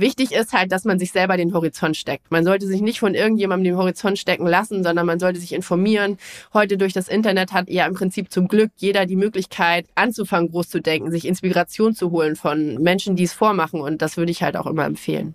Wichtig ist halt, dass man sich selber den Horizont steckt. Man sollte sich nicht von irgendjemandem den Horizont stecken lassen, sondern man sollte sich informieren. Heute durch das Internet hat ja im Prinzip zum Glück jeder die Möglichkeit, anzufangen, groß zu denken, sich Inspiration zu holen von Menschen, die es vormachen. Und das würde ich halt auch immer empfehlen.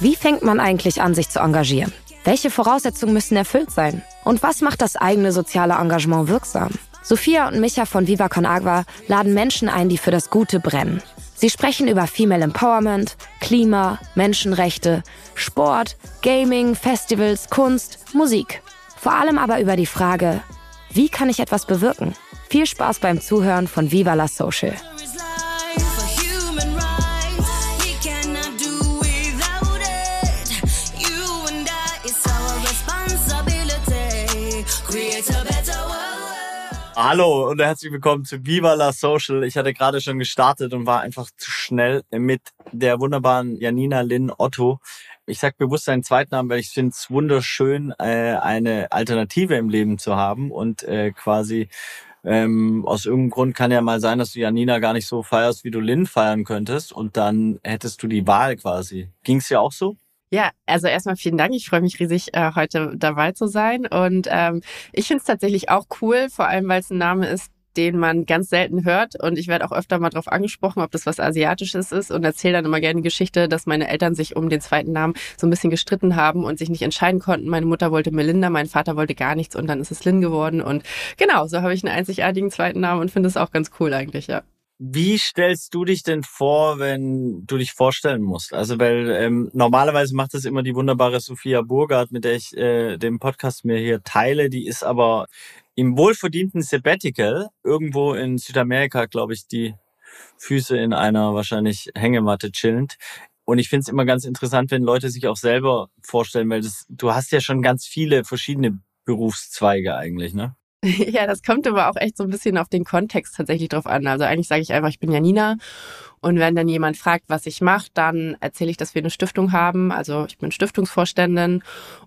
Wie fängt man eigentlich an, sich zu engagieren? Welche Voraussetzungen müssen erfüllt sein? Und was macht das eigene soziale Engagement wirksam? Sophia und Micha von Viva Con Agua laden Menschen ein, die für das Gute brennen. Sie sprechen über Female Empowerment, Klima, Menschenrechte, Sport, Gaming, Festivals, Kunst, Musik. Vor allem aber über die Frage, wie kann ich etwas bewirken? Viel Spaß beim Zuhören von Viva la Social. Hallo und herzlich willkommen zu Viva la Social. Ich hatte gerade schon gestartet und war einfach zu schnell mit der wunderbaren Janina Lynn Otto. Ich sag bewusst seinen Zweitnamen, weil ich finde es wunderschön, äh, eine Alternative im Leben zu haben und äh, quasi ähm, aus irgendeinem Grund kann ja mal sein, dass du Janina gar nicht so feierst, wie du Lynn feiern könntest und dann hättest du die Wahl quasi. Ging's ja auch so? Ja, also erstmal vielen Dank. Ich freue mich riesig, äh, heute dabei zu sein. Und ähm, ich finde es tatsächlich auch cool, vor allem weil es ein Name ist, den man ganz selten hört. Und ich werde auch öfter mal darauf angesprochen, ob das was Asiatisches ist und erzähle dann immer gerne die Geschichte, dass meine Eltern sich um den zweiten Namen so ein bisschen gestritten haben und sich nicht entscheiden konnten. Meine Mutter wollte Melinda, mein Vater wollte gar nichts und dann ist es Lynn geworden. Und genau, so habe ich einen einzigartigen zweiten Namen und finde es auch ganz cool eigentlich, ja. Wie stellst du dich denn vor, wenn du dich vorstellen musst? Also, weil ähm, normalerweise macht das immer die wunderbare Sophia Burgard, mit der ich äh, den Podcast mir hier teile. Die ist aber im wohlverdienten Sabbatical irgendwo in Südamerika, glaube ich, die Füße in einer wahrscheinlich Hängematte chillend. Und ich finde es immer ganz interessant, wenn Leute sich auch selber vorstellen, weil das, du hast ja schon ganz viele verschiedene Berufszweige eigentlich, ne? Ja, das kommt aber auch echt so ein bisschen auf den Kontext tatsächlich drauf an. Also eigentlich sage ich einfach, ich bin Janina. Und wenn dann jemand fragt, was ich mache, dann erzähle ich, dass wir eine Stiftung haben. Also ich bin Stiftungsvorständin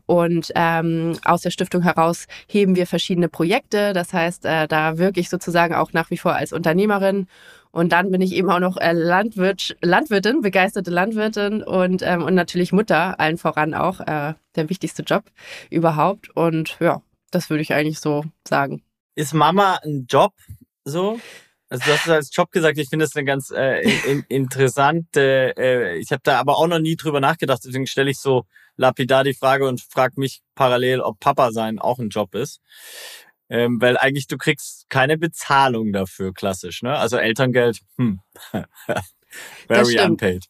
und ähm, aus der Stiftung heraus heben wir verschiedene Projekte. Das heißt, äh, da wirke ich sozusagen auch nach wie vor als Unternehmerin. Und dann bin ich eben auch noch äh, Landwirt, Landwirtin, begeisterte Landwirtin und, ähm, und natürlich Mutter, allen voran auch, äh, der wichtigste Job überhaupt. Und ja, das würde ich eigentlich so sagen. Ist Mama ein Job so? Also du hast es als Job gesagt, ich finde das eine ganz äh, in, interessante, äh, ich habe da aber auch noch nie drüber nachgedacht, deswegen stelle ich so lapidar die Frage und frage mich parallel, ob Papa sein auch ein Job ist. Ähm, weil eigentlich du kriegst keine Bezahlung dafür, klassisch, ne? Also Elterngeld, hm. very unpaid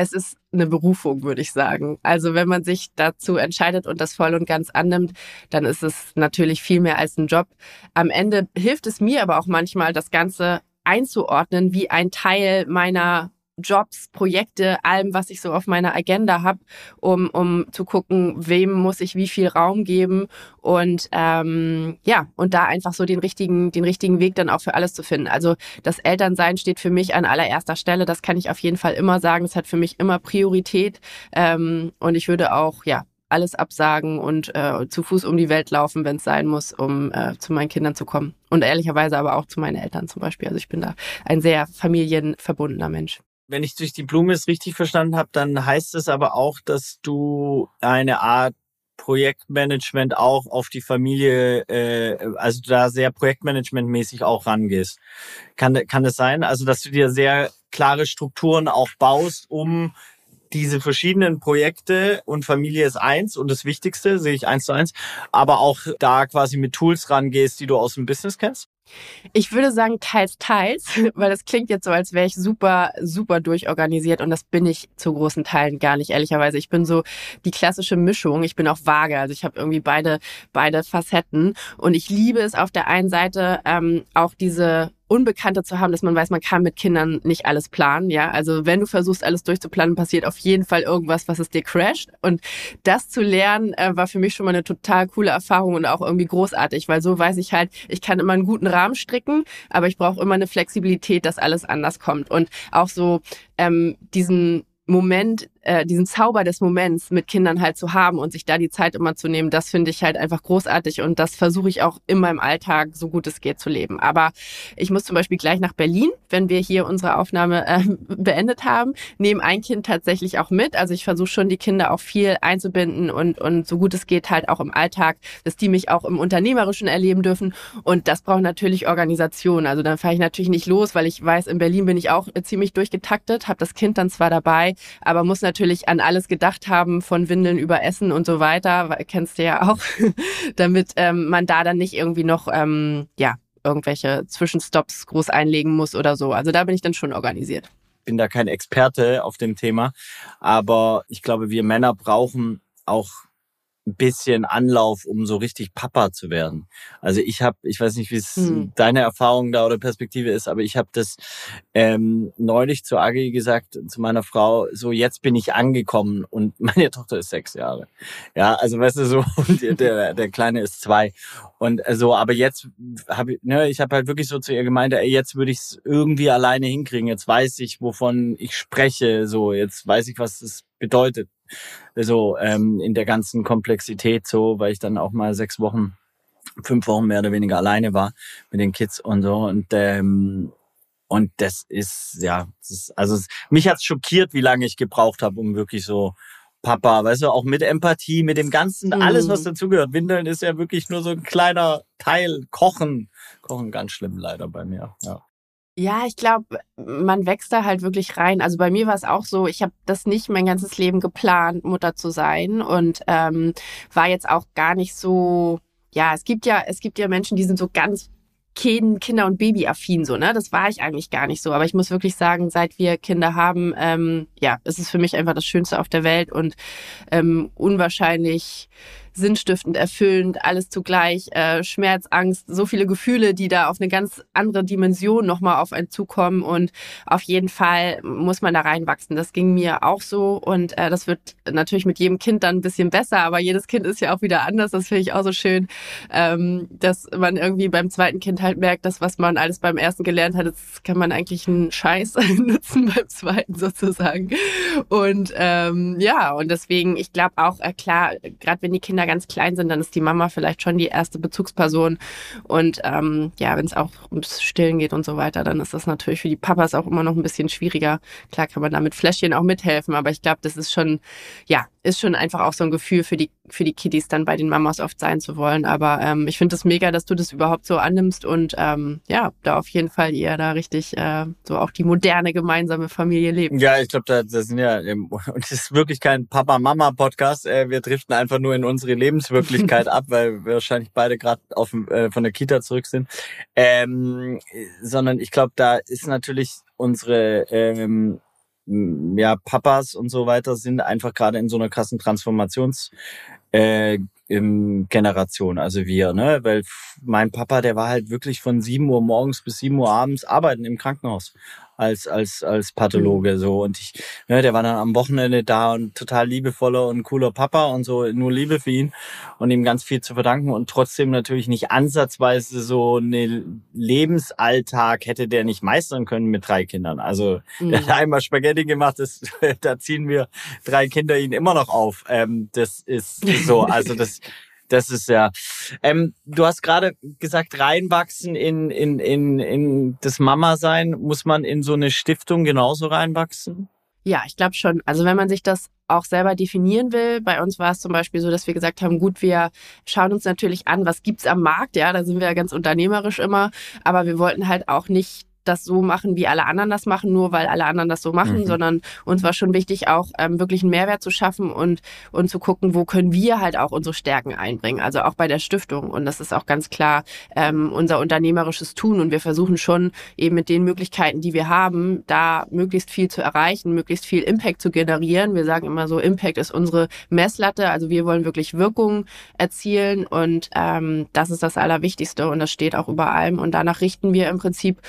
es ist eine Berufung, würde ich sagen. Also wenn man sich dazu entscheidet und das voll und ganz annimmt, dann ist es natürlich viel mehr als ein Job. Am Ende hilft es mir aber auch manchmal, das Ganze einzuordnen wie ein Teil meiner Jobs, Projekte, allem, was ich so auf meiner Agenda habe, um, um zu gucken, wem muss ich wie viel Raum geben und ähm, ja, und da einfach so den richtigen, den richtigen Weg dann auch für alles zu finden. Also das Elternsein steht für mich an allererster Stelle, das kann ich auf jeden Fall immer sagen. Es hat für mich immer Priorität ähm, und ich würde auch, ja, alles absagen und äh, zu Fuß um die Welt laufen, wenn es sein muss, um äh, zu meinen Kindern zu kommen. Und ehrlicherweise aber auch zu meinen Eltern zum Beispiel. Also ich bin da ein sehr familienverbundener Mensch wenn ich durch die Blume es richtig verstanden habe, dann heißt es aber auch, dass du eine Art Projektmanagement auch auf die Familie, äh, also da sehr projektmanagementmäßig auch rangehst. Kann, kann das sein? Also, dass du dir sehr klare Strukturen auch baust, um diese verschiedenen Projekte und Familie ist eins und das Wichtigste, sehe ich eins zu eins, aber auch da quasi mit Tools rangehst, die du aus dem Business kennst? Ich würde sagen, teils, teils, weil das klingt jetzt so, als wäre ich super, super durchorganisiert und das bin ich zu großen Teilen gar nicht, ehrlicherweise. Ich bin so die klassische Mischung. Ich bin auch vage, also ich habe irgendwie beide, beide Facetten und ich liebe es auf der einen Seite ähm, auch diese Unbekannte zu haben, dass man weiß, man kann mit Kindern nicht alles planen, ja. Also wenn du versuchst, alles durchzuplanen, passiert auf jeden Fall irgendwas, was es dir crasht. Und das zu lernen, äh, war für mich schon mal eine total coole Erfahrung und auch irgendwie großartig, weil so weiß ich halt, ich kann immer einen guten Rahmen stricken, aber ich brauche immer eine Flexibilität, dass alles anders kommt. Und auch so ähm, diesen Moment äh, diesen Zauber des Moments mit Kindern halt zu haben und sich da die Zeit immer zu nehmen, das finde ich halt einfach großartig und das versuche ich auch in meinem Alltag so gut es geht zu leben. Aber ich muss zum Beispiel gleich nach Berlin, wenn wir hier unsere Aufnahme äh, beendet haben, nehme ein Kind tatsächlich auch mit. Also ich versuche schon die Kinder auch viel einzubinden und, und so gut es geht halt auch im Alltag, dass die mich auch im Unternehmerischen erleben dürfen. Und das braucht natürlich Organisation. Also dann fahre ich natürlich nicht los, weil ich weiß, in Berlin bin ich auch ziemlich durchgetaktet, habe das Kind dann zwar dabei, aber muss natürlich an alles gedacht haben, von Windeln über Essen und so weiter, kennst du ja auch, damit ähm, man da dann nicht irgendwie noch, ähm, ja, irgendwelche Zwischenstops groß einlegen muss oder so. Also da bin ich dann schon organisiert. Bin da kein Experte auf dem Thema, aber ich glaube, wir Männer brauchen auch ein bisschen Anlauf, um so richtig Papa zu werden. Also ich habe, ich weiß nicht, wie es hm. deine Erfahrung da oder Perspektive ist, aber ich habe das ähm, neulich zu Agi gesagt, zu meiner Frau, so jetzt bin ich angekommen und meine Tochter ist sechs Jahre. Ja, also weißt du so, und der, der Kleine ist zwei. Und äh, so, aber jetzt habe ich, ne, ich habe halt wirklich so zu ihr gemeint, ey, jetzt würde ich es irgendwie alleine hinkriegen. Jetzt weiß ich, wovon ich spreche. So, jetzt weiß ich, was es bedeutet so ähm, in der ganzen Komplexität so, weil ich dann auch mal sechs Wochen, fünf Wochen mehr oder weniger alleine war mit den Kids und so und ähm, und das ist ja, das ist, also mich hat's schockiert, wie lange ich gebraucht habe, um wirklich so Papa, weißt du, auch mit Empathie, mit dem ganzen, mhm. alles was dazugehört. Windeln ist ja wirklich nur so ein kleiner Teil. Kochen, Kochen ganz schlimm leider bei mir. Ja. Ja, ich glaube, man wächst da halt wirklich rein. Also bei mir war es auch so, ich habe das nicht mein ganzes Leben geplant, Mutter zu sein und ähm, war jetzt auch gar nicht so. Ja, es gibt ja, es gibt ja Menschen, die sind so ganz Kinder- und Babyaffin so, ne? Das war ich eigentlich gar nicht so. Aber ich muss wirklich sagen, seit wir Kinder haben, ähm, ja, es ist für mich einfach das Schönste auf der Welt und ähm, unwahrscheinlich sinnstiftend, erfüllend, alles zugleich, äh, Schmerz, Angst, so viele Gefühle, die da auf eine ganz andere Dimension nochmal auf einen zukommen. Und auf jeden Fall muss man da reinwachsen. Das ging mir auch so. Und äh, das wird natürlich mit jedem Kind dann ein bisschen besser, aber jedes Kind ist ja auch wieder anders, das finde ich auch so schön, ähm, dass man irgendwie beim zweiten Kind halt merkt, dass was man alles beim ersten gelernt hat, das kann man eigentlich einen Scheiß nutzen beim zweiten sozusagen. Und ähm, ja, und deswegen, ich glaube auch, äh, klar, gerade wenn die Kinder ganz klein sind, dann ist die Mama vielleicht schon die erste Bezugsperson. Und ähm, ja, wenn es auch ums Stillen geht und so weiter, dann ist das natürlich für die Papas auch immer noch ein bisschen schwieriger. Klar kann man da mit Fläschchen auch mithelfen, aber ich glaube, das ist schon, ja, ist schon einfach auch so ein Gefühl für die, für die Kiddies dann bei den Mamas oft sein zu wollen. Aber ähm, ich finde es das mega, dass du das überhaupt so annimmst und ähm, ja, da auf jeden Fall ihr da richtig äh, so auch die moderne gemeinsame Familie lebt. Ja, ich glaube, da, das sind ja, und es ist wirklich kein Papa-Mama-Podcast. Äh, wir driften einfach nur in unsere Lebenswirklichkeit ab, weil wir wahrscheinlich beide gerade auf äh, von der Kita zurück sind. Ähm, sondern ich glaube, da ist natürlich unsere ähm, ja, Papas und so weiter sind einfach gerade in so einer krassen Transformations äh, Generation, also wir, ne? Weil mein Papa, der war halt wirklich von sieben Uhr morgens bis sieben Uhr abends arbeiten im Krankenhaus als, als, als Pathologe, mhm. so. Und ich, ne, der war dann am Wochenende da und total liebevoller und cooler Papa und so, nur Liebe für ihn und ihm ganz viel zu verdanken und trotzdem natürlich nicht ansatzweise so eine Lebensalltag hätte der nicht meistern können mit drei Kindern. Also, mhm. der hat einmal Spaghetti gemacht, das, da ziehen wir drei Kinder ihn immer noch auf. Ähm, das ist so, also das, das ist ja. Ähm, du hast gerade gesagt, reinwachsen in, in, in, in das Mama-Sein. Muss man in so eine Stiftung genauso reinwachsen? Ja, ich glaube schon. Also wenn man sich das auch selber definieren will. Bei uns war es zum Beispiel so, dass wir gesagt haben, gut, wir schauen uns natürlich an, was gibt's am Markt, ja, da sind wir ja ganz unternehmerisch immer, aber wir wollten halt auch nicht das so machen, wie alle anderen das machen, nur weil alle anderen das so machen, mhm. sondern uns war schon wichtig, auch ähm, wirklich einen Mehrwert zu schaffen und, und zu gucken, wo können wir halt auch unsere Stärken einbringen. Also auch bei der Stiftung. Und das ist auch ganz klar ähm, unser unternehmerisches Tun. Und wir versuchen schon eben mit den Möglichkeiten, die wir haben, da möglichst viel zu erreichen, möglichst viel Impact zu generieren. Wir sagen immer so, Impact ist unsere Messlatte. Also wir wollen wirklich Wirkung erzielen und ähm, das ist das Allerwichtigste und das steht auch über allem. Und danach richten wir im Prinzip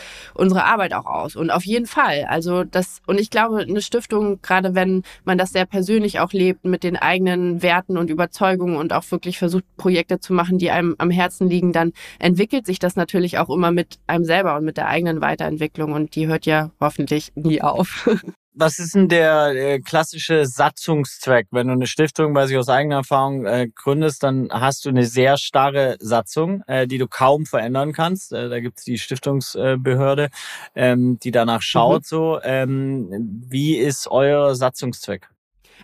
unsere Arbeit auch aus. Und auf jeden Fall. Also das, und ich glaube, eine Stiftung, gerade wenn man das sehr persönlich auch lebt, mit den eigenen Werten und Überzeugungen und auch wirklich versucht, Projekte zu machen, die einem am Herzen liegen, dann entwickelt sich das natürlich auch immer mit einem selber und mit der eigenen Weiterentwicklung. Und die hört ja hoffentlich nie auf. Was ist denn der äh, klassische Satzungszweck? Wenn du eine Stiftung, weiß ich aus eigener Erfahrung, äh, gründest, dann hast du eine sehr starre Satzung, äh, die du kaum verändern kannst. Äh, da gibt's die Stiftungsbehörde, ähm, die danach schaut. Mhm. So, ähm, wie ist euer Satzungszweck?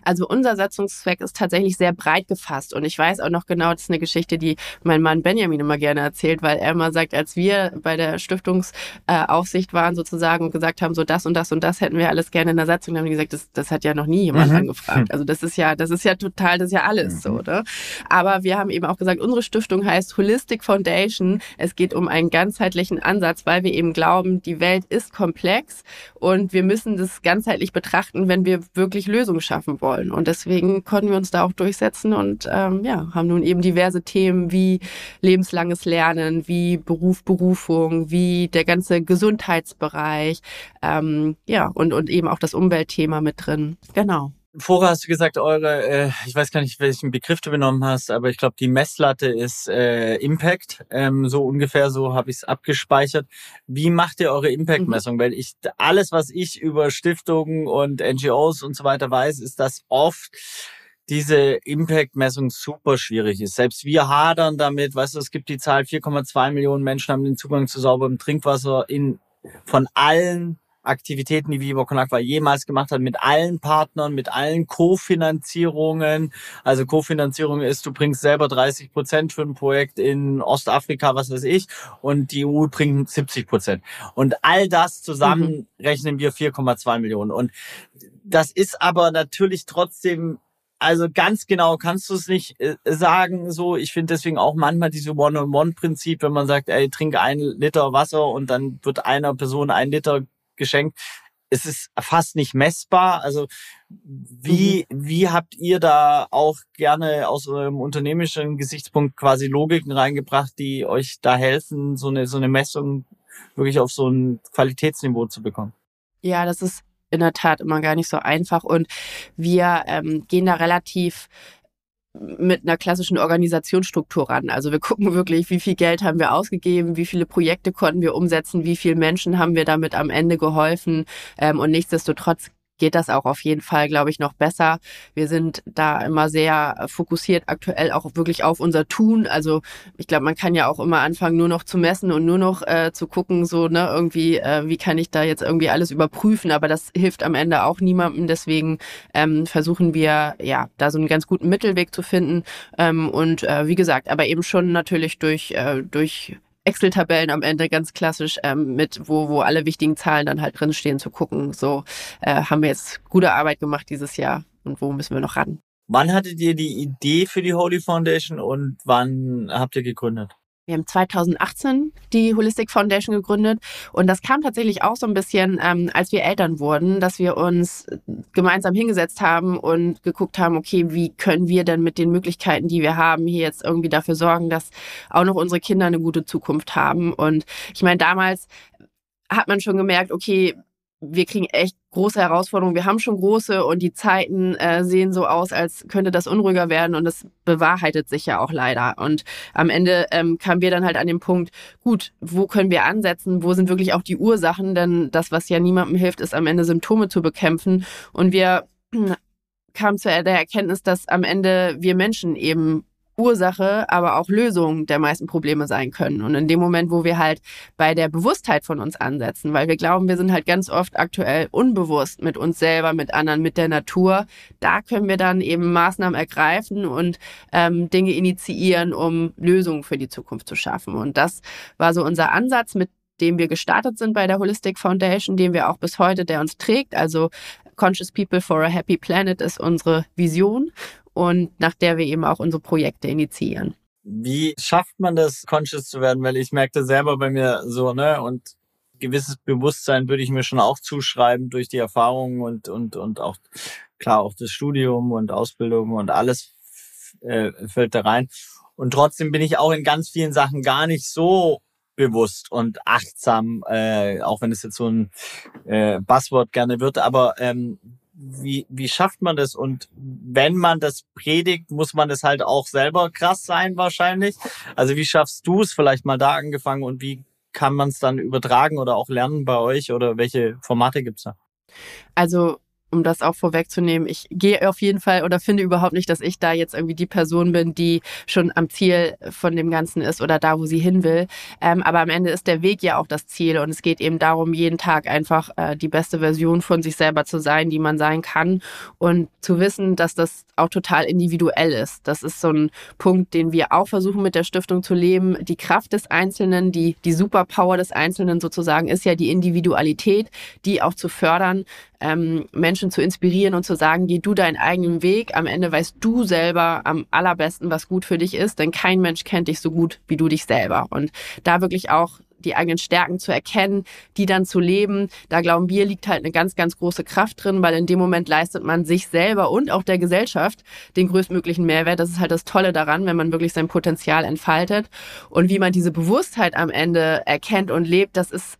Also unser Satzungszweck ist tatsächlich sehr breit gefasst. Und ich weiß auch noch genau, das ist eine Geschichte, die mein Mann Benjamin immer gerne erzählt, weil er immer sagt, als wir bei der Stiftungsaufsicht waren sozusagen und gesagt haben, so das und das und das hätten wir alles gerne in der Satzung, dann haben die gesagt, das, das hat ja noch nie jemand mhm. angefragt. Also das ist ja, das ist ja total, das ist ja alles mhm. so, oder? Aber wir haben eben auch gesagt, unsere Stiftung heißt Holistic Foundation. Es geht um einen ganzheitlichen Ansatz, weil wir eben glauben, die Welt ist komplex und wir müssen das ganzheitlich betrachten, wenn wir wirklich Lösungen schaffen wollen wollen. Und deswegen konnten wir uns da auch durchsetzen und ähm, ja, haben nun eben diverse Themen wie lebenslanges Lernen, wie Beruf, Berufung, wie der ganze Gesundheitsbereich, ähm, ja, und, und eben auch das Umweltthema mit drin. Genau. Vorher hast du gesagt, eure, äh, ich weiß gar nicht, welchen Begriff du genommen hast, aber ich glaube, die Messlatte ist äh, Impact. Ähm, so ungefähr so habe ich es abgespeichert. Wie macht ihr eure Impact-Messung? Mhm. Weil ich alles, was ich über Stiftungen und NGOs und so weiter weiß, ist, dass oft diese Impact-Messung super schwierig ist. Selbst wir hadern damit, weißt du, es gibt die Zahl, 4,2 Millionen Menschen haben den Zugang zu sauberem Trinkwasser in von allen Aktivitäten, die Viva Con Aqua jemals gemacht hat, mit allen Partnern, mit allen Kofinanzierungen. Also Kofinanzierung ist, du bringst selber 30 Prozent für ein Projekt in Ostafrika, was weiß ich, und die EU bringt 70 Prozent. Und all das zusammen mhm. rechnen wir 4,2 Millionen. Und das ist aber natürlich trotzdem also ganz genau kannst du es nicht äh, sagen. So, ich finde deswegen auch manchmal diese One-on-One-Prinzip, wenn man sagt, ey, trink ein Liter Wasser und dann wird einer Person ein Liter geschenkt. Es ist fast nicht messbar. Also wie, mhm. wie habt ihr da auch gerne aus eurem unternehmerischen Gesichtspunkt quasi Logiken reingebracht, die euch da helfen, so eine, so eine Messung wirklich auf so ein Qualitätsniveau zu bekommen? Ja, das ist in der Tat immer gar nicht so einfach und wir ähm, gehen da relativ mit einer klassischen Organisationsstruktur ran. Also wir gucken wirklich, wie viel Geld haben wir ausgegeben, wie viele Projekte konnten wir umsetzen, wie viele Menschen haben wir damit am Ende geholfen. Ähm, und nichtsdestotrotz geht das auch auf jeden Fall, glaube ich, noch besser. Wir sind da immer sehr fokussiert aktuell auch wirklich auf unser Tun. Also ich glaube, man kann ja auch immer anfangen, nur noch zu messen und nur noch äh, zu gucken, so, ne, irgendwie, äh, wie kann ich da jetzt irgendwie alles überprüfen, aber das hilft am Ende auch niemandem. Deswegen ähm, versuchen wir, ja, da so einen ganz guten Mittelweg zu finden. Ähm, und äh, wie gesagt, aber eben schon natürlich durch, äh, durch Excel-Tabellen am Ende ganz klassisch ähm, mit, wo, wo alle wichtigen Zahlen dann halt drinstehen, zu gucken, so äh, haben wir jetzt gute Arbeit gemacht dieses Jahr und wo müssen wir noch ran. Wann hattet ihr die Idee für die Holy Foundation und wann habt ihr gegründet? Wir haben 2018 die Holistic Foundation gegründet und das kam tatsächlich auch so ein bisschen, ähm, als wir Eltern wurden, dass wir uns gemeinsam hingesetzt haben und geguckt haben, okay, wie können wir denn mit den Möglichkeiten, die wir haben, hier jetzt irgendwie dafür sorgen, dass auch noch unsere Kinder eine gute Zukunft haben. Und ich meine, damals hat man schon gemerkt, okay, wir kriegen echt große Herausforderungen. Wir haben schon große und die Zeiten äh, sehen so aus, als könnte das unruhiger werden und das bewahrheitet sich ja auch leider. Und am Ende ähm, kamen wir dann halt an den Punkt, gut, wo können wir ansetzen? Wo sind wirklich auch die Ursachen? Denn das, was ja niemandem hilft, ist am Ende Symptome zu bekämpfen. Und wir kamen zu der Erkenntnis, dass am Ende wir Menschen eben Ursache, aber auch Lösung der meisten Probleme sein können. Und in dem Moment, wo wir halt bei der Bewusstheit von uns ansetzen, weil wir glauben, wir sind halt ganz oft aktuell unbewusst mit uns selber, mit anderen, mit der Natur, da können wir dann eben Maßnahmen ergreifen und ähm, Dinge initiieren, um Lösungen für die Zukunft zu schaffen. Und das war so unser Ansatz, mit dem wir gestartet sind bei der Holistic Foundation, den wir auch bis heute, der uns trägt. Also Conscious People for a Happy Planet ist unsere Vision und nach der wir eben auch unsere Projekte initiieren. Wie schafft man das, conscious zu werden? Weil ich merkte selber bei mir so, ne, und gewisses Bewusstsein würde ich mir schon auch zuschreiben durch die Erfahrungen und, und, und auch, klar, auch das Studium und Ausbildung und alles äh, fällt da rein. Und trotzdem bin ich auch in ganz vielen Sachen gar nicht so bewusst und achtsam, äh, auch wenn es jetzt so ein äh, Buzzword gerne wird, aber ähm, wie, wie schafft man das? Und wenn man das predigt, muss man das halt auch selber krass sein wahrscheinlich. Also wie schaffst du es vielleicht mal da angefangen und wie kann man es dann übertragen oder auch lernen bei euch oder welche Formate gibt's da? Also um das auch vorwegzunehmen, ich gehe auf jeden Fall oder finde überhaupt nicht, dass ich da jetzt irgendwie die Person bin, die schon am Ziel von dem Ganzen ist oder da, wo sie hin will. Ähm, aber am Ende ist der Weg ja auch das Ziel und es geht eben darum, jeden Tag einfach äh, die beste Version von sich selber zu sein, die man sein kann und zu wissen, dass das auch total individuell ist. Das ist so ein Punkt, den wir auch versuchen mit der Stiftung zu leben. Die Kraft des Einzelnen, die, die Superpower des Einzelnen sozusagen ist ja die Individualität, die auch zu fördern, ähm, Menschen zu inspirieren und zu sagen, geh du deinen eigenen Weg. Am Ende weißt du selber am allerbesten, was gut für dich ist, denn kein Mensch kennt dich so gut wie du dich selber. Und da wirklich auch die eigenen Stärken zu erkennen, die dann zu leben. Da glauben wir, liegt halt eine ganz, ganz große Kraft drin, weil in dem Moment leistet man sich selber und auch der Gesellschaft den größtmöglichen Mehrwert. Das ist halt das Tolle daran, wenn man wirklich sein Potenzial entfaltet. Und wie man diese Bewusstheit am Ende erkennt und lebt, das ist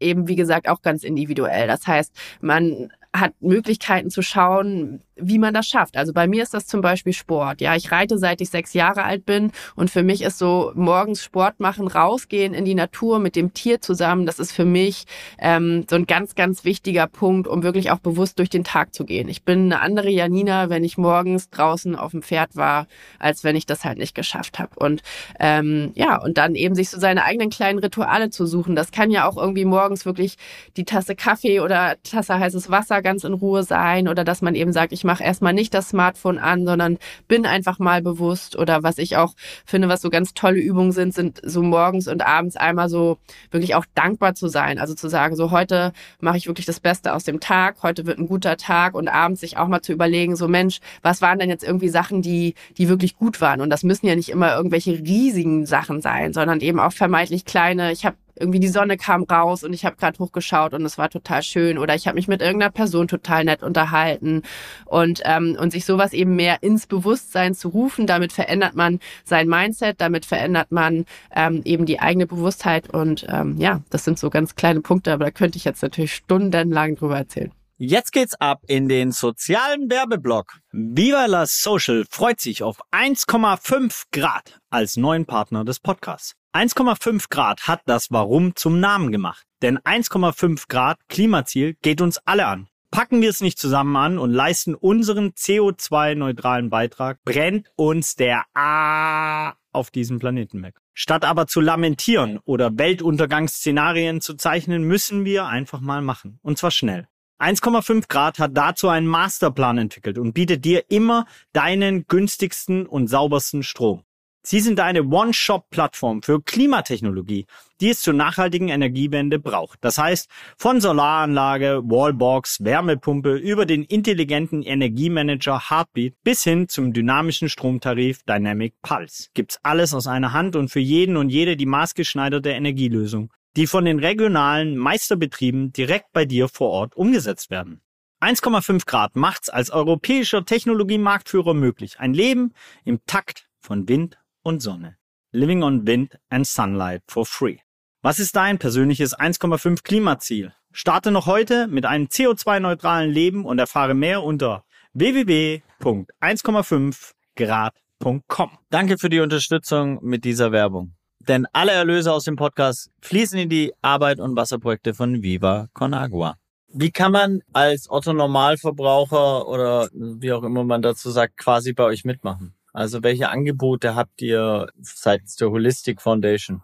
eben, wie gesagt, auch ganz individuell. Das heißt, man hat Möglichkeiten zu schauen, wie man das schafft. Also bei mir ist das zum Beispiel Sport. Ja, ich reite seit ich sechs Jahre alt bin und für mich ist so morgens Sport machen, rausgehen in die Natur mit dem Tier zusammen. Das ist für mich ähm, so ein ganz, ganz wichtiger Punkt, um wirklich auch bewusst durch den Tag zu gehen. Ich bin eine andere Janina, wenn ich morgens draußen auf dem Pferd war, als wenn ich das halt nicht geschafft habe. Und ähm, ja, und dann eben sich so seine eigenen kleinen Rituale zu suchen. Das kann ja auch irgendwie morgens wirklich die Tasse Kaffee oder Tasse heißes Wasser ganz in Ruhe sein oder dass man eben sagt, ich mache erstmal nicht das Smartphone an, sondern bin einfach mal bewusst. Oder was ich auch finde, was so ganz tolle Übungen sind, sind so morgens und abends einmal so wirklich auch dankbar zu sein. Also zu sagen, so heute mache ich wirklich das Beste aus dem Tag, heute wird ein guter Tag und abends sich auch mal zu überlegen, so Mensch, was waren denn jetzt irgendwie Sachen, die, die wirklich gut waren? Und das müssen ja nicht immer irgendwelche riesigen Sachen sein, sondern eben auch vermeintlich kleine. Ich habe irgendwie die Sonne kam raus und ich habe gerade hochgeschaut und es war total schön oder ich habe mich mit irgendeiner Person total nett unterhalten und ähm, und sich sowas eben mehr ins Bewusstsein zu rufen, damit verändert man sein Mindset, damit verändert man ähm, eben die eigene Bewusstheit und ähm, ja, das sind so ganz kleine Punkte, aber da könnte ich jetzt natürlich stundenlang drüber erzählen. Jetzt geht's ab in den sozialen Werbeblock. Viva la Social freut sich auf 1,5 Grad als neuen Partner des Podcasts. 1,5 Grad hat das Warum zum Namen gemacht. Denn 1,5 Grad Klimaziel geht uns alle an. Packen wir es nicht zusammen an und leisten unseren CO2-neutralen Beitrag, brennt uns der A auf diesem Planeten weg. Statt aber zu lamentieren oder Weltuntergangsszenarien zu zeichnen, müssen wir einfach mal machen. Und zwar schnell. 1,5 Grad hat dazu einen Masterplan entwickelt und bietet dir immer deinen günstigsten und saubersten Strom. Sie sind eine One-Shop-Plattform für Klimatechnologie, die es zur nachhaltigen Energiewende braucht. Das heißt, von Solaranlage, Wallbox, Wärmepumpe über den intelligenten Energiemanager Heartbeat bis hin zum dynamischen Stromtarif Dynamic Pulse gibt's alles aus einer Hand und für jeden und jede die maßgeschneiderte Energielösung, die von den regionalen Meisterbetrieben direkt bei dir vor Ort umgesetzt werden. 1,5 Grad macht's als europäischer Technologiemarktführer möglich. Ein Leben im Takt von Wind und Sonne. Living on Wind and Sunlight for free. Was ist dein persönliches 1,5 Klimaziel? Starte noch heute mit einem CO2-neutralen Leben und erfahre mehr unter www.1,5grad.com. Danke für die Unterstützung mit dieser Werbung. Denn alle Erlöse aus dem Podcast fließen in die Arbeit und Wasserprojekte von Viva Con Agua. Wie kann man als Otto Normalverbraucher oder wie auch immer man dazu sagt, quasi bei euch mitmachen? Also welche Angebote habt ihr seitens der Holistic Foundation?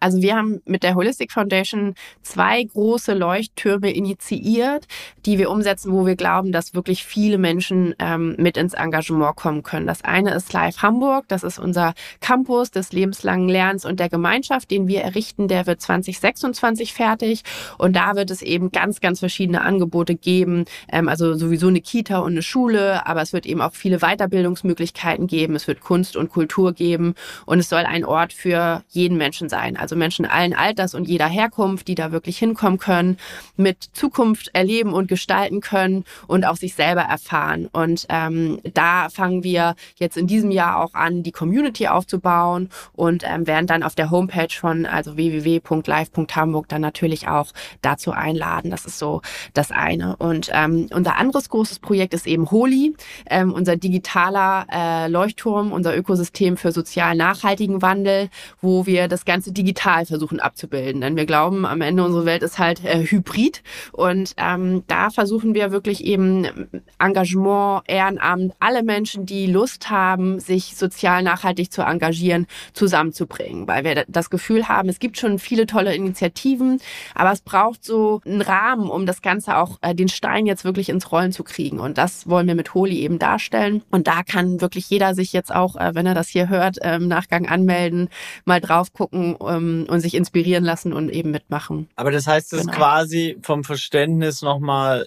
Also wir haben mit der Holistic Foundation zwei große Leuchttürme initiiert, die wir umsetzen, wo wir glauben, dass wirklich viele Menschen ähm, mit ins Engagement kommen können. Das eine ist Live Hamburg, das ist unser Campus des lebenslangen Lernens und der Gemeinschaft, den wir errichten, der wird 2026 fertig. Und da wird es eben ganz, ganz verschiedene Angebote geben, ähm, also sowieso eine Kita und eine Schule, aber es wird eben auch viele Weiterbildungsmöglichkeiten geben, es wird Kunst und Kultur geben. Und es soll ein Ort für jeden Menschen sein sein. Also Menschen allen Alters und jeder Herkunft, die da wirklich hinkommen können, mit Zukunft erleben und gestalten können und auch sich selber erfahren. Und ähm, da fangen wir jetzt in diesem Jahr auch an, die Community aufzubauen und ähm, werden dann auf der Homepage von also www.live.hamburg dann natürlich auch dazu einladen. Das ist so das eine. Und ähm, unser anderes großes Projekt ist eben Holi, ähm, unser digitaler äh, Leuchtturm, unser Ökosystem für sozial nachhaltigen Wandel, wo wir das ganze Ganze digital versuchen abzubilden. Denn wir glauben, am Ende unsere Welt ist halt äh, hybrid und ähm, da versuchen wir wirklich eben Engagement, Ehrenamt, alle Menschen, die Lust haben, sich sozial nachhaltig zu engagieren, zusammenzubringen. Weil wir das Gefühl haben, es gibt schon viele tolle Initiativen, aber es braucht so einen Rahmen, um das Ganze auch äh, den Stein jetzt wirklich ins Rollen zu kriegen. Und das wollen wir mit Holi eben darstellen. Und da kann wirklich jeder sich jetzt auch, äh, wenn er das hier hört, äh, im Nachgang anmelden, mal drauf gucken ähm, und sich inspirieren lassen und eben mitmachen. Aber das heißt, es genau. ist quasi vom Verständnis nochmal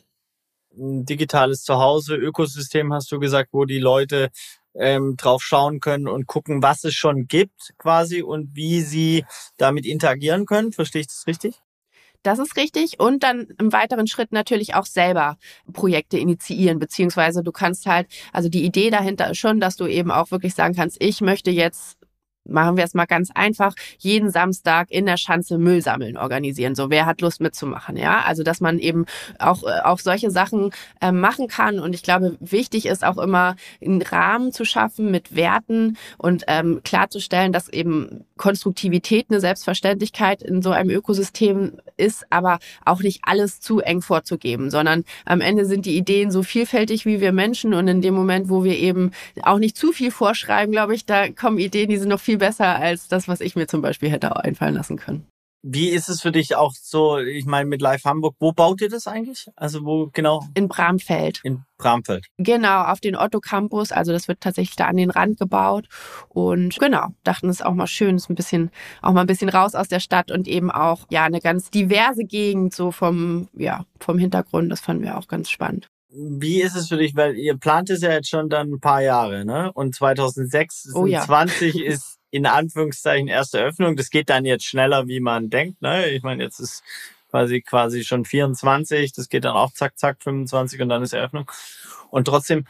ein digitales Zuhause, Ökosystem, hast du gesagt, wo die Leute ähm, drauf schauen können und gucken, was es schon gibt quasi und wie sie damit interagieren können. Verstehe ich das richtig? Das ist richtig. Und dann im weiteren Schritt natürlich auch selber Projekte initiieren, beziehungsweise du kannst halt, also die Idee dahinter ist schon, dass du eben auch wirklich sagen kannst, ich möchte jetzt machen wir es mal ganz einfach, jeden Samstag in der Schanze Müll sammeln organisieren. So, wer hat Lust mitzumachen, ja? Also, dass man eben auch, äh, auch solche Sachen äh, machen kann. Und ich glaube, wichtig ist auch immer, einen Rahmen zu schaffen mit Werten und ähm, klarzustellen, dass eben Konstruktivität eine Selbstverständlichkeit in so einem Ökosystem ist, aber auch nicht alles zu eng vorzugeben, sondern am Ende sind die Ideen so vielfältig wie wir Menschen und in dem Moment, wo wir eben auch nicht zu viel vorschreiben, glaube ich, da kommen Ideen, die sind noch viel viel besser als das, was ich mir zum Beispiel hätte einfallen lassen können. Wie ist es für dich auch so, ich meine mit Live Hamburg, wo baut ihr das eigentlich? Also wo genau? In Bramfeld. In Bramfeld. Genau, auf den Otto Campus, also das wird tatsächlich da an den Rand gebaut und genau, dachten es ist auch mal schön, ist ein bisschen auch mal ein bisschen raus aus der Stadt und eben auch ja eine ganz diverse Gegend so vom ja, vom Hintergrund, das fanden wir auch ganz spannend wie ist es für dich, weil ihr plant es ja jetzt schon dann ein paar Jahre, ne? Und 2006 oh, ja. 20 ist in Anführungszeichen erste Öffnung. Das geht dann jetzt schneller, wie man denkt, ne? Ich meine, jetzt ist quasi quasi schon 24, das geht dann auch zack zack 25 und dann ist Eröffnung. Und trotzdem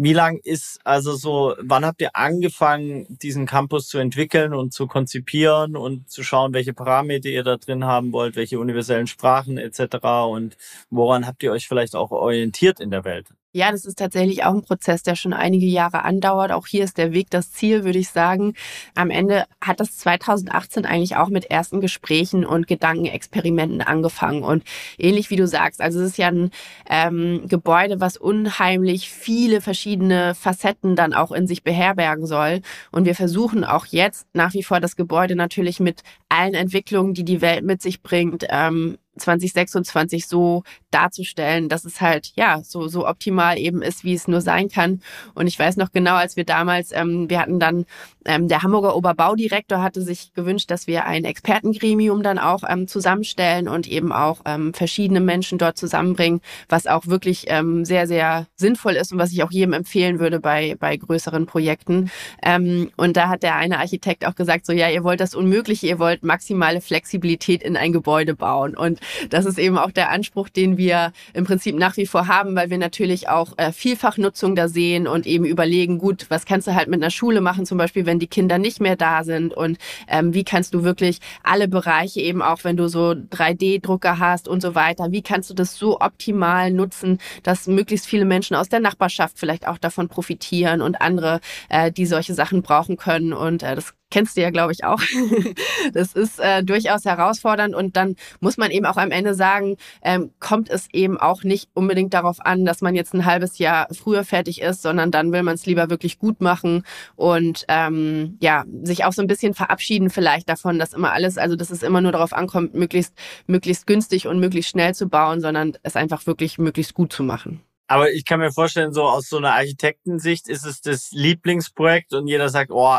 wie lang ist also so, wann habt ihr angefangen, diesen Campus zu entwickeln und zu konzipieren und zu schauen, welche Parameter ihr da drin haben wollt, welche universellen Sprachen etc. und woran habt ihr euch vielleicht auch orientiert in der Welt? Ja, das ist tatsächlich auch ein Prozess, der schon einige Jahre andauert. Auch hier ist der Weg das Ziel, würde ich sagen. Am Ende hat das 2018 eigentlich auch mit ersten Gesprächen und Gedankenexperimenten angefangen. Und ähnlich wie du sagst, also es ist ja ein ähm, Gebäude, was unheimlich viele verschiedene Facetten dann auch in sich beherbergen soll. Und wir versuchen auch jetzt nach wie vor das Gebäude natürlich mit allen Entwicklungen, die die Welt mit sich bringt, ähm, 2026 so darzustellen, dass es halt ja so so optimal eben ist, wie es nur sein kann. Und ich weiß noch genau, als wir damals, ähm, wir hatten dann ähm, der Hamburger Oberbaudirektor hatte sich gewünscht, dass wir ein Expertengremium dann auch ähm, zusammenstellen und eben auch ähm, verschiedene Menschen dort zusammenbringen, was auch wirklich ähm, sehr sehr sinnvoll ist und was ich auch jedem empfehlen würde bei bei größeren Projekten. Ähm, und da hat der eine Architekt auch gesagt, so ja, ihr wollt das Unmögliche, ihr wollt maximale Flexibilität in ein Gebäude bauen und das ist eben auch der Anspruch, den wir im Prinzip nach wie vor haben, weil wir natürlich auch äh, Vielfachnutzung da sehen und eben überlegen, gut, was kannst du halt mit einer Schule machen, zum Beispiel, wenn die Kinder nicht mehr da sind? Und ähm, wie kannst du wirklich alle Bereiche eben auch, wenn du so 3D-Drucker hast und so weiter, wie kannst du das so optimal nutzen, dass möglichst viele Menschen aus der Nachbarschaft vielleicht auch davon profitieren und andere, äh, die solche Sachen brauchen können? Und äh, das kennst du ja, glaube ich, auch. das ist äh, durchaus herausfordernd und dann muss man eben auch am Ende sagen, ähm, kommt es eben auch nicht unbedingt darauf an, dass man jetzt ein halbes Jahr früher fertig ist, sondern dann will man es lieber wirklich gut machen und ähm, ja, sich auch so ein bisschen verabschieden vielleicht davon, dass immer alles, also dass es immer nur darauf ankommt, möglichst, möglichst günstig und möglichst schnell zu bauen, sondern es einfach wirklich möglichst gut zu machen. Aber ich kann mir vorstellen, so aus so einer Architektensicht ist es das Lieblingsprojekt und jeder sagt, oh,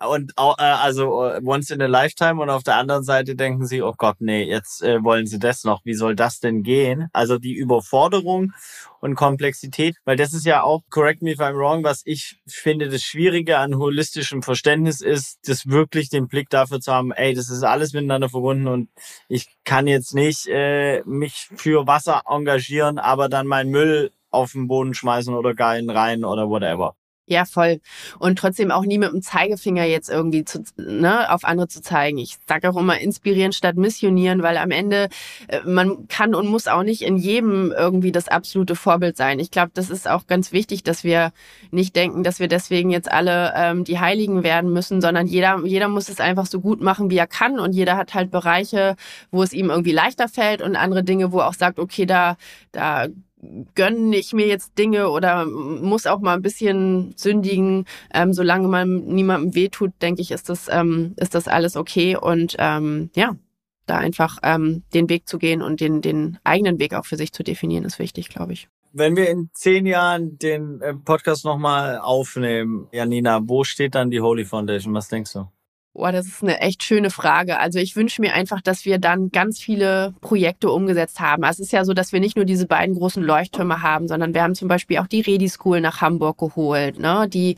und äh, also äh, once in a lifetime und auf der anderen Seite denken sie, oh Gott, nee, jetzt äh, wollen sie das noch. Wie soll das denn gehen? Also die Überforderung und Komplexität, weil das ist ja auch, correct me if I'm wrong, was ich finde, das Schwierige an holistischem Verständnis ist, das wirklich den Blick dafür zu haben, ey, das ist alles miteinander verbunden und ich kann jetzt nicht äh, mich für Wasser engagieren, aber dann meinen Müll auf den Boden schmeißen oder geilen rein oder whatever. Ja, voll. Und trotzdem auch nie mit dem Zeigefinger jetzt irgendwie zu, ne, auf andere zu zeigen. Ich sage auch immer inspirieren statt missionieren, weil am Ende äh, man kann und muss auch nicht in jedem irgendwie das absolute Vorbild sein. Ich glaube, das ist auch ganz wichtig, dass wir nicht denken, dass wir deswegen jetzt alle ähm, die Heiligen werden müssen, sondern jeder, jeder muss es einfach so gut machen, wie er kann. Und jeder hat halt Bereiche, wo es ihm irgendwie leichter fällt und andere Dinge, wo er auch sagt, okay, da, da gönne ich mir jetzt Dinge oder muss auch mal ein bisschen sündigen. Ähm, solange man niemandem wehtut, denke ich, ist das, ähm, ist das alles okay. Und ähm, ja, da einfach ähm, den Weg zu gehen und den, den eigenen Weg auch für sich zu definieren, ist wichtig, glaube ich. Wenn wir in zehn Jahren den äh, Podcast nochmal aufnehmen, Janina, wo steht dann die Holy Foundation? Was denkst du? Boah, das ist eine echt schöne Frage. Also ich wünsche mir einfach, dass wir dann ganz viele Projekte umgesetzt haben. Also es ist ja so, dass wir nicht nur diese beiden großen Leuchttürme haben, sondern wir haben zum Beispiel auch die Redi School nach Hamburg geholt, ne? die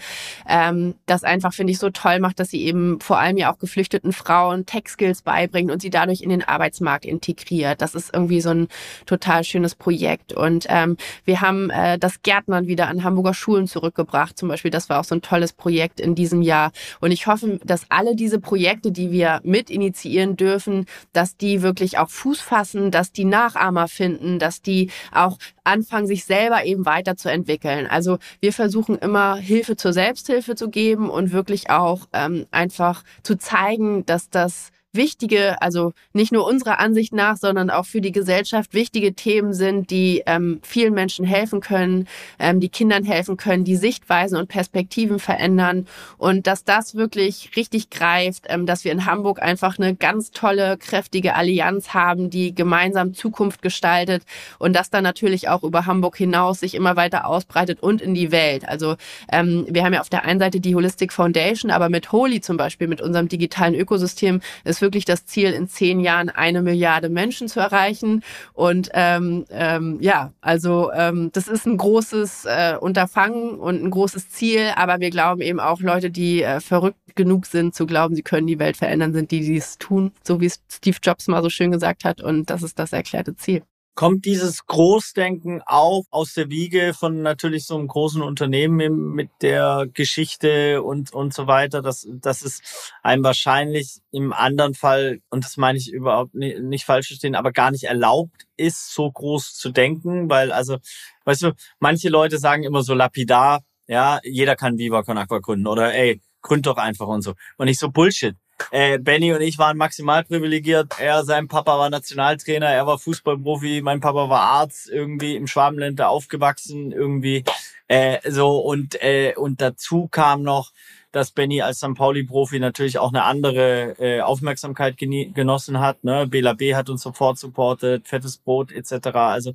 ähm, das einfach, finde ich, so toll macht, dass sie eben vor allem ja auch geflüchteten Frauen Tech-Skills beibringt und sie dadurch in den Arbeitsmarkt integriert. Das ist irgendwie so ein total schönes Projekt. Und ähm, wir haben äh, das Gärtnern wieder an Hamburger Schulen zurückgebracht. Zum Beispiel, das war auch so ein tolles Projekt in diesem Jahr. Und ich hoffe, dass alle die diese Projekte, die wir mit initiieren dürfen, dass die wirklich auch Fuß fassen, dass die Nachahmer finden, dass die auch anfangen, sich selber eben weiterzuentwickeln. Also wir versuchen immer Hilfe zur Selbsthilfe zu geben und wirklich auch ähm, einfach zu zeigen, dass das wichtige, also nicht nur unserer Ansicht nach, sondern auch für die Gesellschaft wichtige Themen sind, die ähm, vielen Menschen helfen können, ähm, die Kindern helfen können, die Sichtweisen und Perspektiven verändern und dass das wirklich richtig greift, ähm, dass wir in Hamburg einfach eine ganz tolle, kräftige Allianz haben, die gemeinsam Zukunft gestaltet und das dann natürlich auch über Hamburg hinaus sich immer weiter ausbreitet und in die Welt. Also ähm, wir haben ja auf der einen Seite die Holistic Foundation, aber mit Holy zum Beispiel, mit unserem digitalen Ökosystem, ist wirklich das Ziel, in zehn Jahren eine Milliarde Menschen zu erreichen. Und ähm, ähm, ja, also ähm, das ist ein großes äh, Unterfangen und ein großes Ziel, aber wir glauben eben auch Leute, die äh, verrückt genug sind zu glauben, sie können die Welt verändern, sind die, die es tun, so wie es Steve Jobs mal so schön gesagt hat. Und das ist das erklärte Ziel kommt dieses Großdenken auch aus der Wiege von natürlich so einem großen Unternehmen mit der Geschichte und, und so weiter, dass, dass es einem wahrscheinlich im anderen Fall, und das meine ich überhaupt nicht, nicht falsch verstehen, aber gar nicht erlaubt ist, so groß zu denken, weil also, weißt du, manche Leute sagen immer so lapidar, ja, jeder kann Viva Con Aqua gründen oder ey, gründ doch einfach und so. Und nicht so Bullshit. Äh, Benny und ich waren maximal privilegiert. Er, sein Papa war Nationaltrainer, er war Fußballprofi, mein Papa war Arzt, irgendwie im Schwabenländer aufgewachsen, irgendwie äh, so und äh, und dazu kam noch, dass Benny als St. Pauli-Profi natürlich auch eine andere äh, Aufmerksamkeit genossen hat. Ne? Bela B hat uns sofort supportet, fettes Brot etc. Also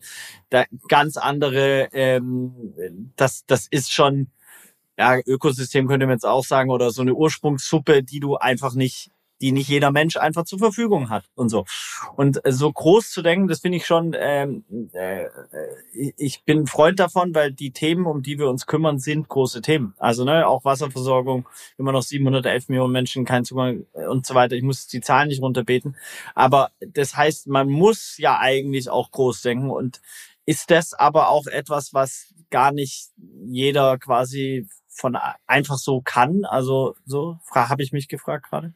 da ganz andere, ähm, das das ist schon ja, Ökosystem könnte man jetzt auch sagen, oder so eine Ursprungssuppe, die du einfach nicht, die nicht jeder Mensch einfach zur Verfügung hat und so. Und äh, so groß zu denken, das finde ich schon, ähm, äh, ich bin Freund davon, weil die Themen, um die wir uns kümmern, sind große Themen. Also ne, auch Wasserversorgung, immer noch 711 Millionen Menschen, kein Zugang äh, und so weiter. Ich muss die Zahlen nicht runterbeten. Aber das heißt, man muss ja eigentlich auch groß denken und ist das aber auch etwas, was gar nicht jeder quasi von einfach so kann. Also so habe ich mich gefragt gerade.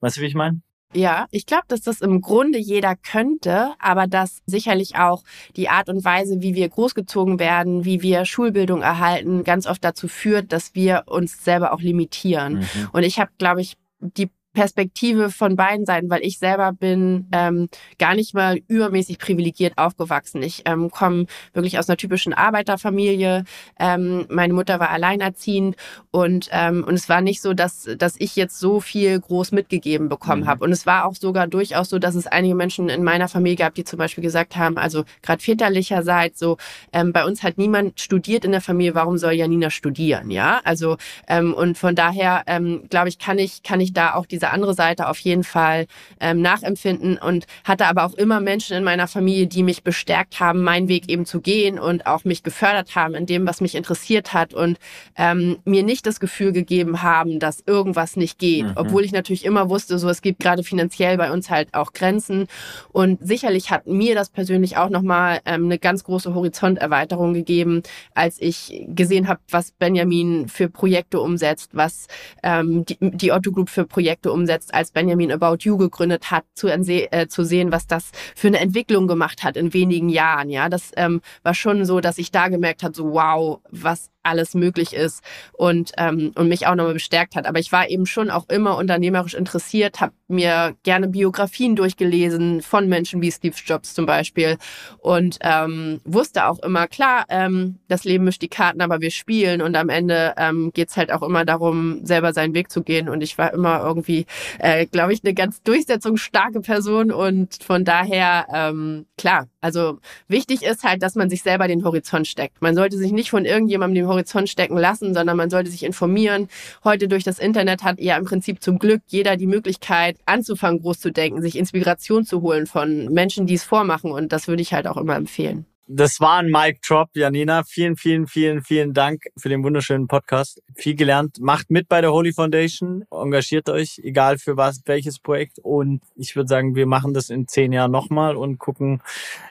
Weißt du, wie ich meine? Ja, ich glaube, dass das im Grunde jeder könnte, aber dass sicherlich auch die Art und Weise, wie wir großgezogen werden, wie wir Schulbildung erhalten, ganz oft dazu führt, dass wir uns selber auch limitieren. Mhm. Und ich habe, glaube ich, die Perspektive von beiden Seiten, weil ich selber bin ähm, gar nicht mal übermäßig privilegiert aufgewachsen. Ich ähm, komme wirklich aus einer typischen Arbeiterfamilie. Ähm, meine Mutter war alleinerziehend und ähm, und es war nicht so, dass dass ich jetzt so viel groß mitgegeben bekommen mhm. habe. Und es war auch sogar durchaus so, dass es einige Menschen in meiner Familie gab, die zum Beispiel gesagt haben, also gerade väterlicherseits so, ähm, bei uns hat niemand studiert in der Familie. Warum soll Janina studieren? Ja, also ähm, und von daher ähm, glaube ich, kann ich kann ich da auch diese diese andere Seite auf jeden Fall ähm, nachempfinden und hatte aber auch immer Menschen in meiner Familie, die mich bestärkt haben, meinen Weg eben zu gehen und auch mich gefördert haben in dem, was mich interessiert hat und ähm, mir nicht das Gefühl gegeben haben, dass irgendwas nicht geht, mhm. obwohl ich natürlich immer wusste, so es gibt gerade finanziell bei uns halt auch Grenzen und sicherlich hat mir das persönlich auch nochmal ähm, eine ganz große Horizonterweiterung gegeben, als ich gesehen habe, was Benjamin für Projekte umsetzt, was ähm, die, die Otto Group für Projekte umsetzt, als Benjamin About You gegründet hat, zu, äh, zu sehen, was das für eine Entwicklung gemacht hat in wenigen Jahren. Ja, das ähm, war schon so, dass ich da gemerkt habe, so wow, was alles möglich ist und, ähm, und mich auch nochmal bestärkt hat. Aber ich war eben schon auch immer unternehmerisch interessiert, habe mir gerne Biografien durchgelesen von Menschen wie Steve Jobs zum Beispiel und ähm, wusste auch immer, klar, ähm, das Leben mischt die Karten, aber wir spielen und am Ende ähm, geht halt auch immer darum, selber seinen Weg zu gehen und ich war immer irgendwie, äh, glaube ich, eine ganz durchsetzungsstarke Person und von daher, ähm, klar, also wichtig ist halt, dass man sich selber den Horizont steckt. Man sollte sich nicht von irgendjemandem den Horizont stecken lassen, sondern man sollte sich informieren. Heute durch das Internet hat ja im Prinzip zum Glück jeder die Möglichkeit, anzufangen, groß zu denken, sich Inspiration zu holen von Menschen, die es vormachen. Und das würde ich halt auch immer empfehlen. Das war ein Mic Drop, Janina. Vielen, vielen, vielen, vielen Dank für den wunderschönen Podcast. Viel gelernt. Macht mit bei der Holy Foundation. Engagiert euch, egal für was, welches Projekt. Und ich würde sagen, wir machen das in zehn Jahren nochmal und gucken,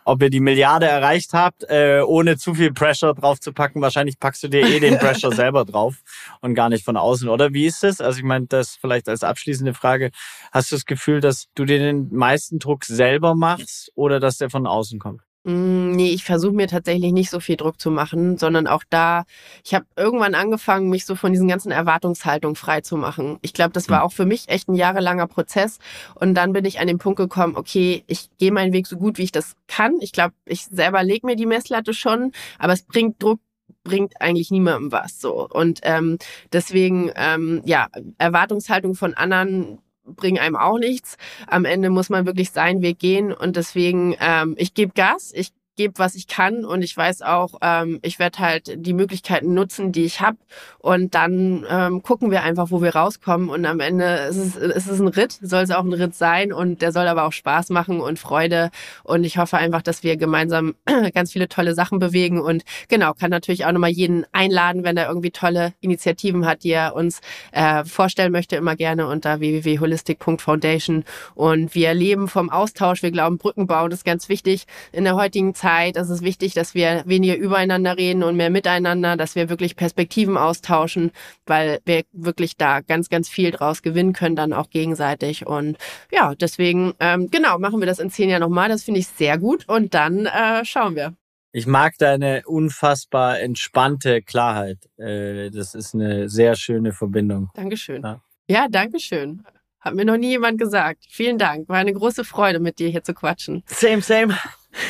ob ihr die Milliarde erreicht habt, äh, ohne zu viel Pressure drauf zu packen. Wahrscheinlich packst du dir eh den Pressure selber drauf und gar nicht von außen, oder? Wie ist es? Also ich meine, das vielleicht als abschließende Frage. Hast du das Gefühl, dass du dir den meisten Druck selber machst oder dass der von außen kommt? Mm, nee, ich versuche mir tatsächlich nicht so viel Druck zu machen, sondern auch da, ich habe irgendwann angefangen, mich so von diesen ganzen Erwartungshaltungen frei zu machen. Ich glaube, das war hm. auch für mich echt ein jahrelanger Prozess. Und dann bin ich an den Punkt gekommen, okay, ich gehe meinen Weg so gut, wie ich das kann. Ich glaube, ich selber lege mir die Messlatte schon, aber es bringt Druck bringt eigentlich niemandem was so und ähm, deswegen ähm, ja Erwartungshaltung von anderen bringen einem auch nichts. Am Ende muss man wirklich seinen Weg gehen und deswegen, ähm, ich gebe Gas, ich gebe, was ich kann. Und ich weiß auch, ähm, ich werde halt die Möglichkeiten nutzen, die ich habe und dann ähm, gucken wir einfach, wo wir rauskommen. Und am Ende ist es, ist es ein Ritt, soll es auch ein Ritt sein. Und der soll aber auch Spaß machen und Freude. Und ich hoffe einfach, dass wir gemeinsam ganz viele tolle Sachen bewegen. Und genau, kann natürlich auch nochmal jeden einladen, wenn er irgendwie tolle Initiativen hat, die er uns äh, vorstellen möchte, immer gerne unter www.holistic.foundation und wir leben vom Austausch, wir glauben, Brücken bauen ist ganz wichtig. In der heutigen Zeit Zeit ist es wichtig, dass wir weniger übereinander reden und mehr miteinander, dass wir wirklich Perspektiven austauschen, weil wir wirklich da ganz, ganz viel draus gewinnen können, dann auch gegenseitig. Und ja, deswegen, ähm, genau, machen wir das in zehn Jahren nochmal. Das finde ich sehr gut. Und dann äh, schauen wir. Ich mag deine unfassbar entspannte Klarheit. Äh, das ist eine sehr schöne Verbindung. Dankeschön. Ja, ja Dankeschön. Hat mir noch nie jemand gesagt. Vielen Dank. War eine große Freude, mit dir hier zu quatschen. Same, same.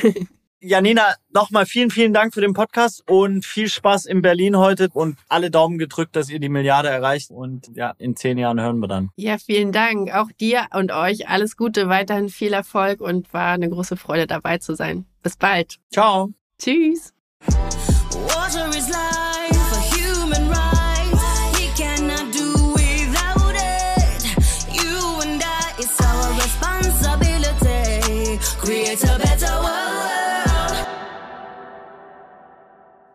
Janina, nochmal vielen, vielen Dank für den Podcast und viel Spaß in Berlin heute und alle Daumen gedrückt, dass ihr die Milliarde erreicht und ja, in zehn Jahren hören wir dann. Ja, vielen Dank. Auch dir und euch alles Gute, weiterhin viel Erfolg und war eine große Freude dabei zu sein. Bis bald. Ciao. Tschüss.